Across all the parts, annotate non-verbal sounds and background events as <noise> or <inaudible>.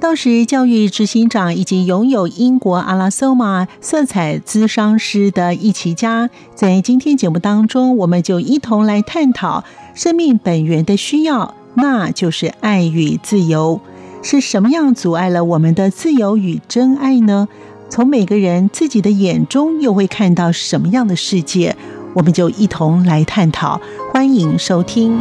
道时教育执行长以及拥有英国阿拉索玛色彩咨商师的易启嘉，在今天节目当中，我们就一同来探讨生命本源的需要，那就是爱与自由。是什么样阻碍了我们的自由与真爱呢？从每个人自己的眼中，又会看到什么样的世界？我们就一同来探讨。欢迎收听。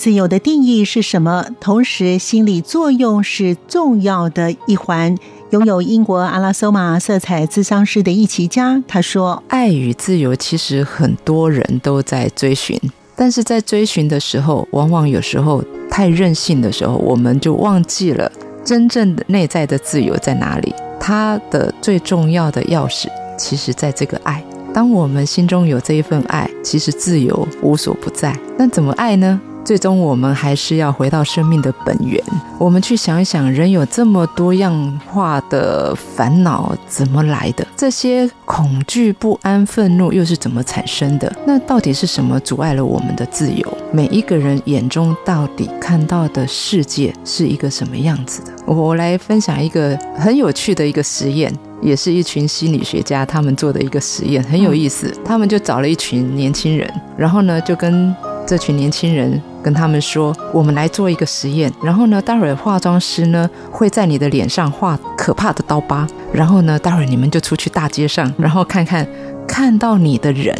自由的定义是什么？同时，心理作用是重要的一环。拥有英国阿拉索玛色彩咨商师的易启嘉，他说：“爱与自由其实很多人都在追寻，但是在追寻的时候，往往有时候太任性的时候，我们就忘记了真正的内在的自由在哪里。它的最重要的钥匙，其实在这个爱。当我们心中有这一份爱，其实自由无所不在。那怎么爱呢？”最终，我们还是要回到生命的本源。我们去想一想，人有这么多样化的烦恼，怎么来的？这些恐惧、不安、愤怒又是怎么产生的？那到底是什么阻碍了我们的自由？每一个人眼中到底看到的世界是一个什么样子的？我来分享一个很有趣的一个实验，也是一群心理学家他们做的一个实验，很有意思。他们就找了一群年轻人，然后呢，就跟这群年轻人。跟他们说，我们来做一个实验。然后呢，待会儿化妆师呢会在你的脸上画可怕的刀疤。然后呢，待会儿你们就出去大街上，然后看看看到你的人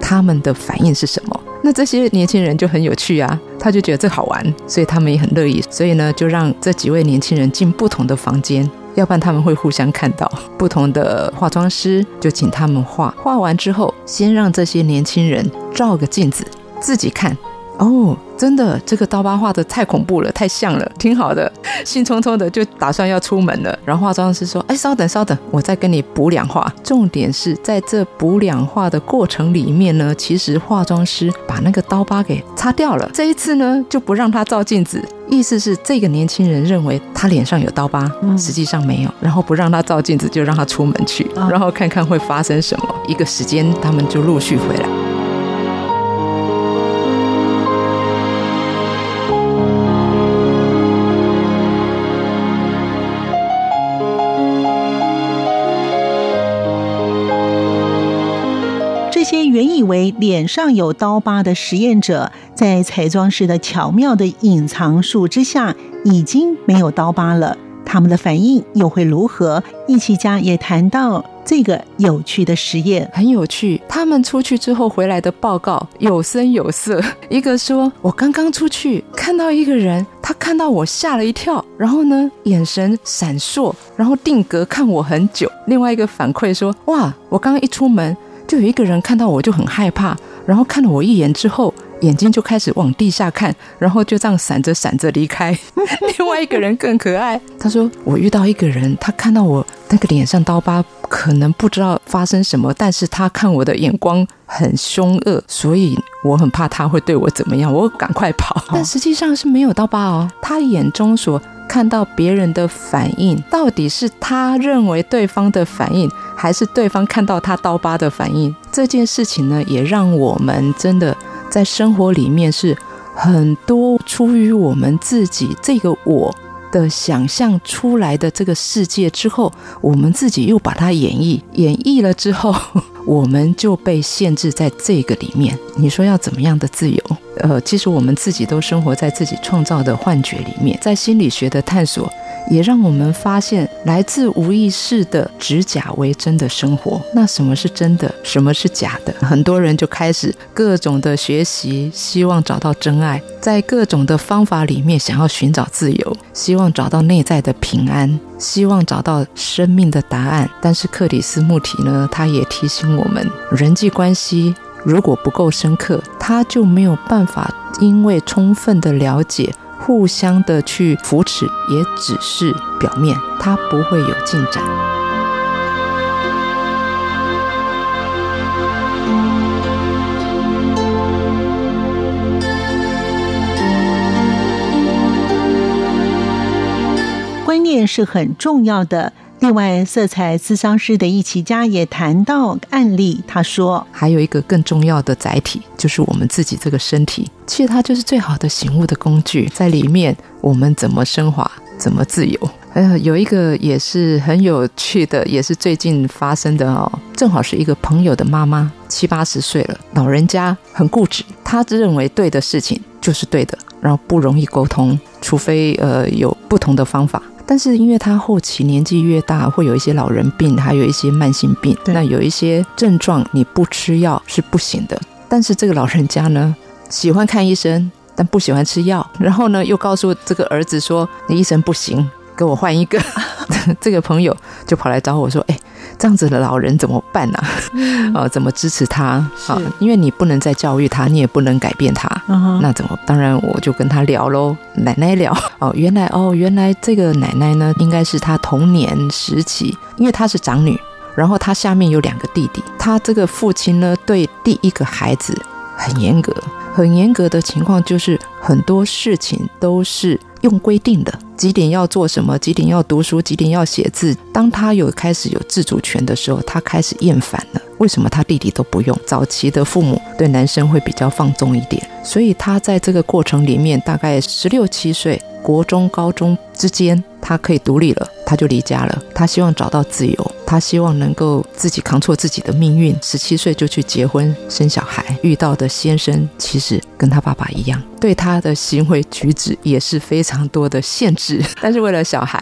他们的反应是什么。那这些年轻人就很有趣啊，他就觉得这好玩，所以他们也很乐意。所以呢，就让这几位年轻人进不同的房间，要不然他们会互相看到。不同的化妆师就请他们画，画完之后，先让这些年轻人照个镜子，自己看。哦，真的，这个刀疤画的太恐怖了，太像了，挺好的，兴冲冲的就打算要出门了。然后化妆师说：“哎，稍等，稍等，我再跟你补两画。”重点是在这补两画的过程里面呢，其实化妆师把那个刀疤给擦掉了。这一次呢，就不让他照镜子，意思是这个年轻人认为他脸上有刀疤，实际上没有。然后不让他照镜子，就让他出门去，然后看看会发生什么。一个时间，他们就陆续回来。以为脸上有刀疤的实验者，在彩妆师的巧妙的隐藏术之下，已经没有刀疤了。他们的反应又会如何？易启嘉也谈到这个有趣的实验，很有趣。他们出去之后回来的报告有声有色。一个说：“我刚刚出去看到一个人，他看到我吓了一跳，然后呢，眼神闪烁，然后定格看我很久。”另外一个反馈说：“哇，我刚刚一出门。”就有一个人看到我就很害怕，然后看了我一眼之后，眼睛就开始往地下看，然后就这样闪着闪着离开。<laughs> 另外一个人更可爱，他说：“我遇到一个人，他看到我那个脸上刀疤，可能不知道发生什么，但是他看我的眼光很凶恶，所以我很怕他会对我怎么样，我赶快跑。但实际上是没有刀疤哦，他眼中所。”看到别人的反应，到底是他认为对方的反应，还是对方看到他刀疤的反应？这件事情呢，也让我们真的在生活里面是很多出于我们自己这个我的想象出来的这个世界之后，我们自己又把它演绎，演绎了之后，我们就被限制在这个里面。你说要怎么样的自由？呃，其实我们自己都生活在自己创造的幻觉里面，在心理学的探索，也让我们发现来自无意识的指假为真的生活。那什么是真的？什么是假的？很多人就开始各种的学习，希望找到真爱，在各种的方法里面想要寻找自由，希望找到内在的平安，希望找到生命的答案。但是克里斯穆提呢，他也提醒我们，人际关系。如果不够深刻，他就没有办法，因为充分的了解，互相的去扶持，也只是表面，他不会有进展。观念是很重要的。另外，色彩咨商师的一起家也谈到案例，他说：“还有一个更重要的载体，就是我们自己这个身体。其实它就是最好的醒悟的工具，在里面我们怎么升华，怎么自由。呃，有一个也是很有趣的，也是最近发生的哦。正好是一个朋友的妈妈，七八十岁了，老人家很固执，他认为对的事情就是对的，然后不容易沟通，除非呃有不同的方法。”但是因为他后期年纪越大，会有一些老人病，还有一些慢性病。那有一些症状你不吃药是不行的。但是这个老人家呢，喜欢看医生，但不喜欢吃药。然后呢，又告诉这个儿子说：“你医生不行，给我换一个。” <laughs> 这个朋友就跑来找我说：“哎。”这样子的老人怎么办呢、啊？<laughs> 怎么支持他？啊，因为你不能再教育他，你也不能改变他。Uh-huh. 那怎么？当然，我就跟他聊喽，奶奶聊。哦，原来哦，原来这个奶奶呢，应该是他童年时期，因为她是长女，然后她下面有两个弟弟。她这个父亲呢，对第一个孩子很严格，很严格的情况就是很多事情都是用规定的。几点要做什么？几点要读书？几点要写字？当他有开始有自主权的时候，他开始厌烦了。为什么他弟弟都不用？早期的父母对男生会比较放纵一点，所以他在这个过程里面，大概十六七岁，国中、高中之间，他可以独立了，他就离家了。他希望找到自由，他希望能够自己扛错自己的命运。十七岁就去结婚生小孩，遇到的先生其实跟他爸爸一样，对他的行为举止也是非常多的限制。<laughs> 但是为了小孩。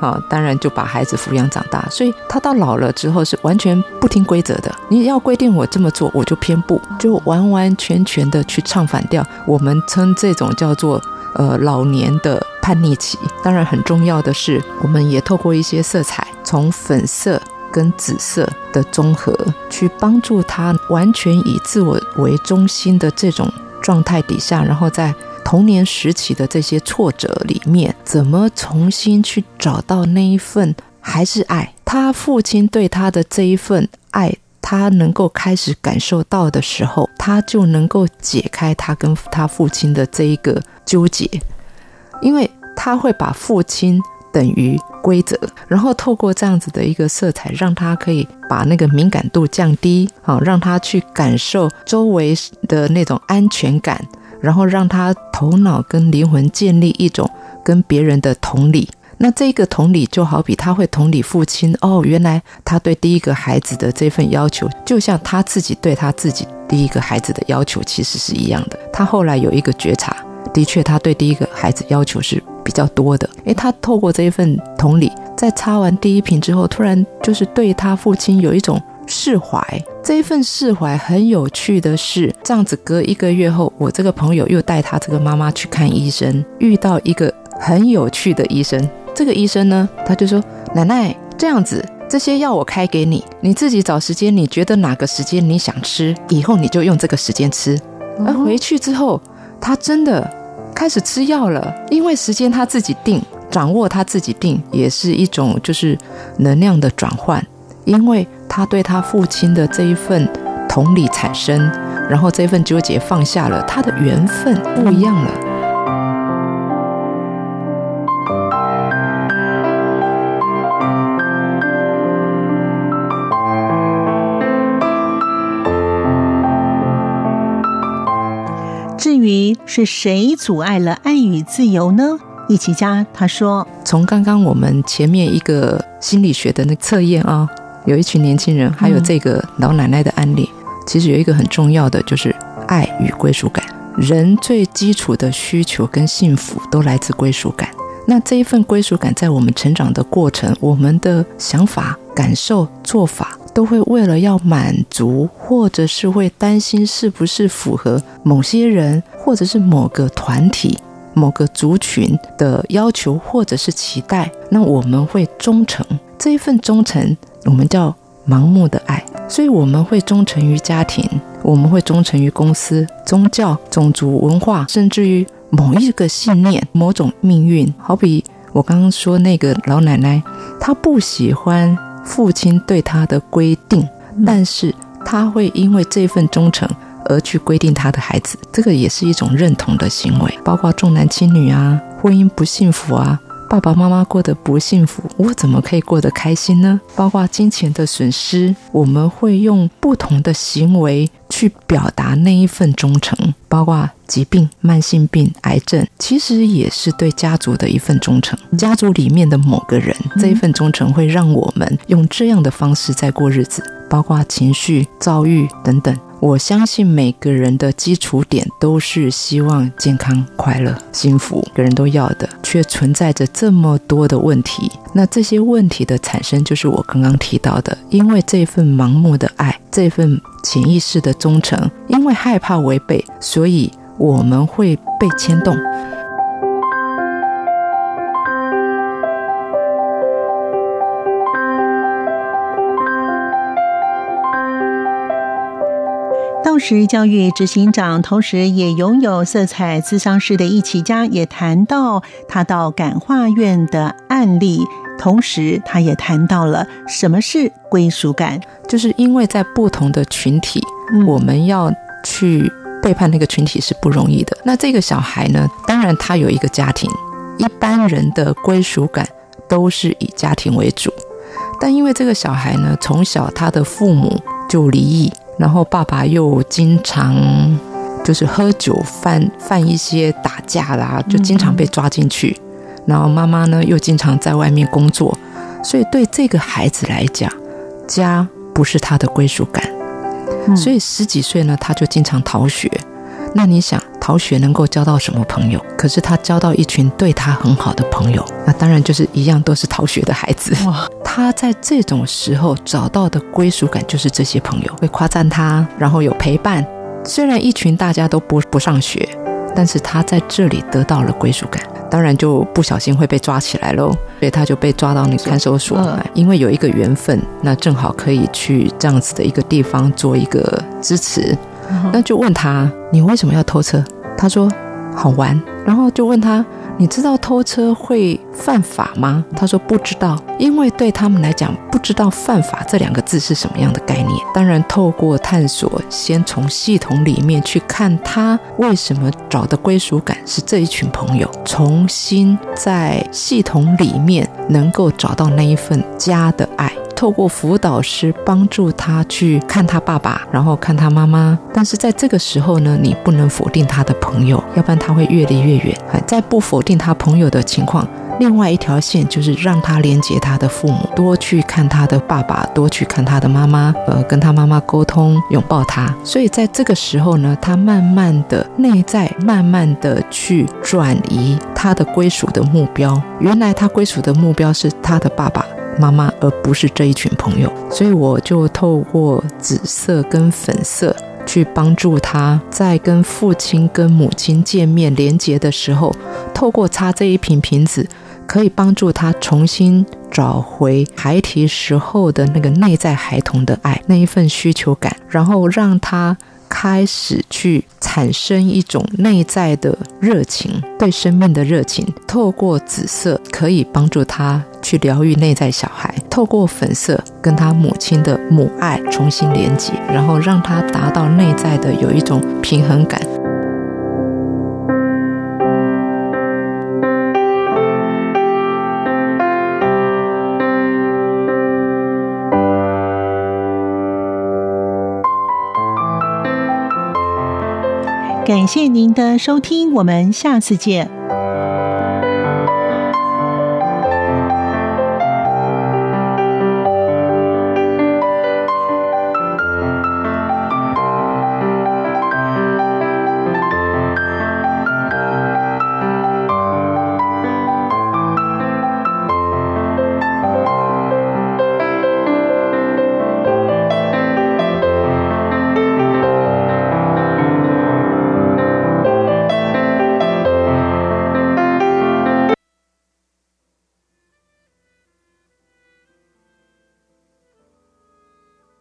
啊，当然就把孩子抚养长大，所以他到老了之后是完全不听规则的。你要规定我这么做，我就偏不，就完完全全的去唱反调。我们称这种叫做呃老年的叛逆期。当然很重要的是，我们也透过一些色彩，从粉色跟紫色的综合，去帮助他完全以自我为中心的这种状态底下，然后在。童年时期的这些挫折里面，怎么重新去找到那一份还是爱？他父亲对他的这一份爱，他能够开始感受到的时候，他就能够解开他跟他父亲的这一个纠结，因为他会把父亲等于规则，然后透过这样子的一个色彩，让他可以把那个敏感度降低，好，让他去感受周围的那种安全感。然后让他头脑跟灵魂建立一种跟别人的同理，那这个同理就好比他会同理父亲哦，原来他对第一个孩子的这份要求，就像他自己对他自己第一个孩子的要求其实是一样的。他后来有一个觉察，的确他对第一个孩子要求是比较多的，诶，他透过这一份同理，在擦完第一瓶之后，突然就是对他父亲有一种。释怀，这一份释怀很有趣的是，这样子隔一个月后，我这个朋友又带他这个妈妈去看医生，遇到一个很有趣的医生。这个医生呢，他就说：“奶奶，这样子，这些药我开给你，你自己找时间，你觉得哪个时间你想吃，以后你就用这个时间吃。”而回去之后，他真的开始吃药了，因为时间他自己定，掌握他自己定，也是一种就是能量的转换，因为。他对他父亲的这一份同理产生，然后这份纠结放下了，他的缘分不一样了。是谁阻碍了爱与自由呢？易起家他说：“从刚刚我们前面一个心理学的那个测验啊。”有一群年轻人，还有这个老奶奶的案例，其实有一个很重要的，就是爱与归属感。人最基础的需求跟幸福都来自归属感。那这一份归属感，在我们成长的过程，我们的想法、感受、做法，都会为了要满足，或者是会担心是不是符合某些人，或者是某个团体、某个族群的要求，或者是期待。那我们会忠诚，这一份忠诚。我们叫盲目的爱，所以我们会忠诚于家庭，我们会忠诚于公司、宗教、种族、文化，甚至于某一个信念、某种命运。好比我刚刚说那个老奶奶，她不喜欢父亲对他的规定，但是他会因为这份忠诚而去规定他的孩子，这个也是一种认同的行为。包括重男轻女啊，婚姻不幸福啊。爸爸妈妈过得不幸福，我怎么可以过得开心呢？包括金钱的损失，我们会用不同的行为去表达那一份忠诚。包括疾病、慢性病、癌症，其实也是对家族的一份忠诚。家族里面的某个人，这一份忠诚会让我们用这样的方式在过日子。包括情绪、遭遇等等。我相信每个人的基础点都是希望健康、快乐、幸福，每个人都要的，却存在着这么多的问题。那这些问题的产生，就是我刚刚提到的，因为这份盲目的爱，这份潜意识的忠诚，因为害怕违背，所以我们会被牵动。道时教育执行长，同时也拥有色彩咨商师的艺琪家，也谈到他到感化院的案例，同时他也谈到了什么是归属感，就是因为在不同的群体，嗯、我们要去背叛那个群体是不容易的。那这个小孩呢，当然他有一个家庭，一般人的归属感都是以家庭为主，但因为这个小孩呢，从小他的父母就离异。然后爸爸又经常就是喝酒犯犯一些打架啦，就经常被抓进去。然后妈妈呢又经常在外面工作，所以对这个孩子来讲，家不是他的归属感。所以十几岁呢，他就经常逃学。那你想，逃学能够交到什么朋友？可是他交到一群对他很好的朋友，那当然就是一样都是逃学的孩子。哇！他在这种时候找到的归属感就是这些朋友会夸赞他，然后有陪伴。虽然一群大家都不不上学，但是他在这里得到了归属感。当然就不小心会被抓起来喽，所以他就被抓到那个看守所。因为有一个缘分，那正好可以去这样子的一个地方做一个支持。那就问他，你为什么要偷车？他说好玩。然后就问他，你知道偷车会犯法吗？他说不知道，因为对他们来讲，不知道犯法这两个字是什么样的概念。当然，透过探索，先从系统里面去看他为什么找的归属感是这一群朋友，重新在系统里面能够找到那一份家的爱。透过辅导师帮助他去看他爸爸，然后看他妈妈。但是在这个时候呢，你不能否定他的朋友，要不然他会越离越远。在不否定他朋友的情况，另外一条线就是让他连接他的父母，多去看他的爸爸，多去看他的妈妈，呃，跟他妈妈沟通，拥抱他。所以在这个时候呢，他慢慢的内在慢慢的去转移他的归属的目标。原来他归属的目标是他的爸爸。妈妈，而不是这一群朋友，所以我就透过紫色跟粉色去帮助他，在跟父亲跟母亲见面连接的时候，透过擦这一瓶瓶子，可以帮助他重新找回孩提时候的那个内在孩童的爱，那一份需求感，然后让他。开始去产生一种内在的热情，对生命的热情。透过紫色可以帮助他去疗愈内在小孩，透过粉色跟他母亲的母爱重新连接，然后让他达到内在的有一种平衡感。感谢您的收听，我们下次见。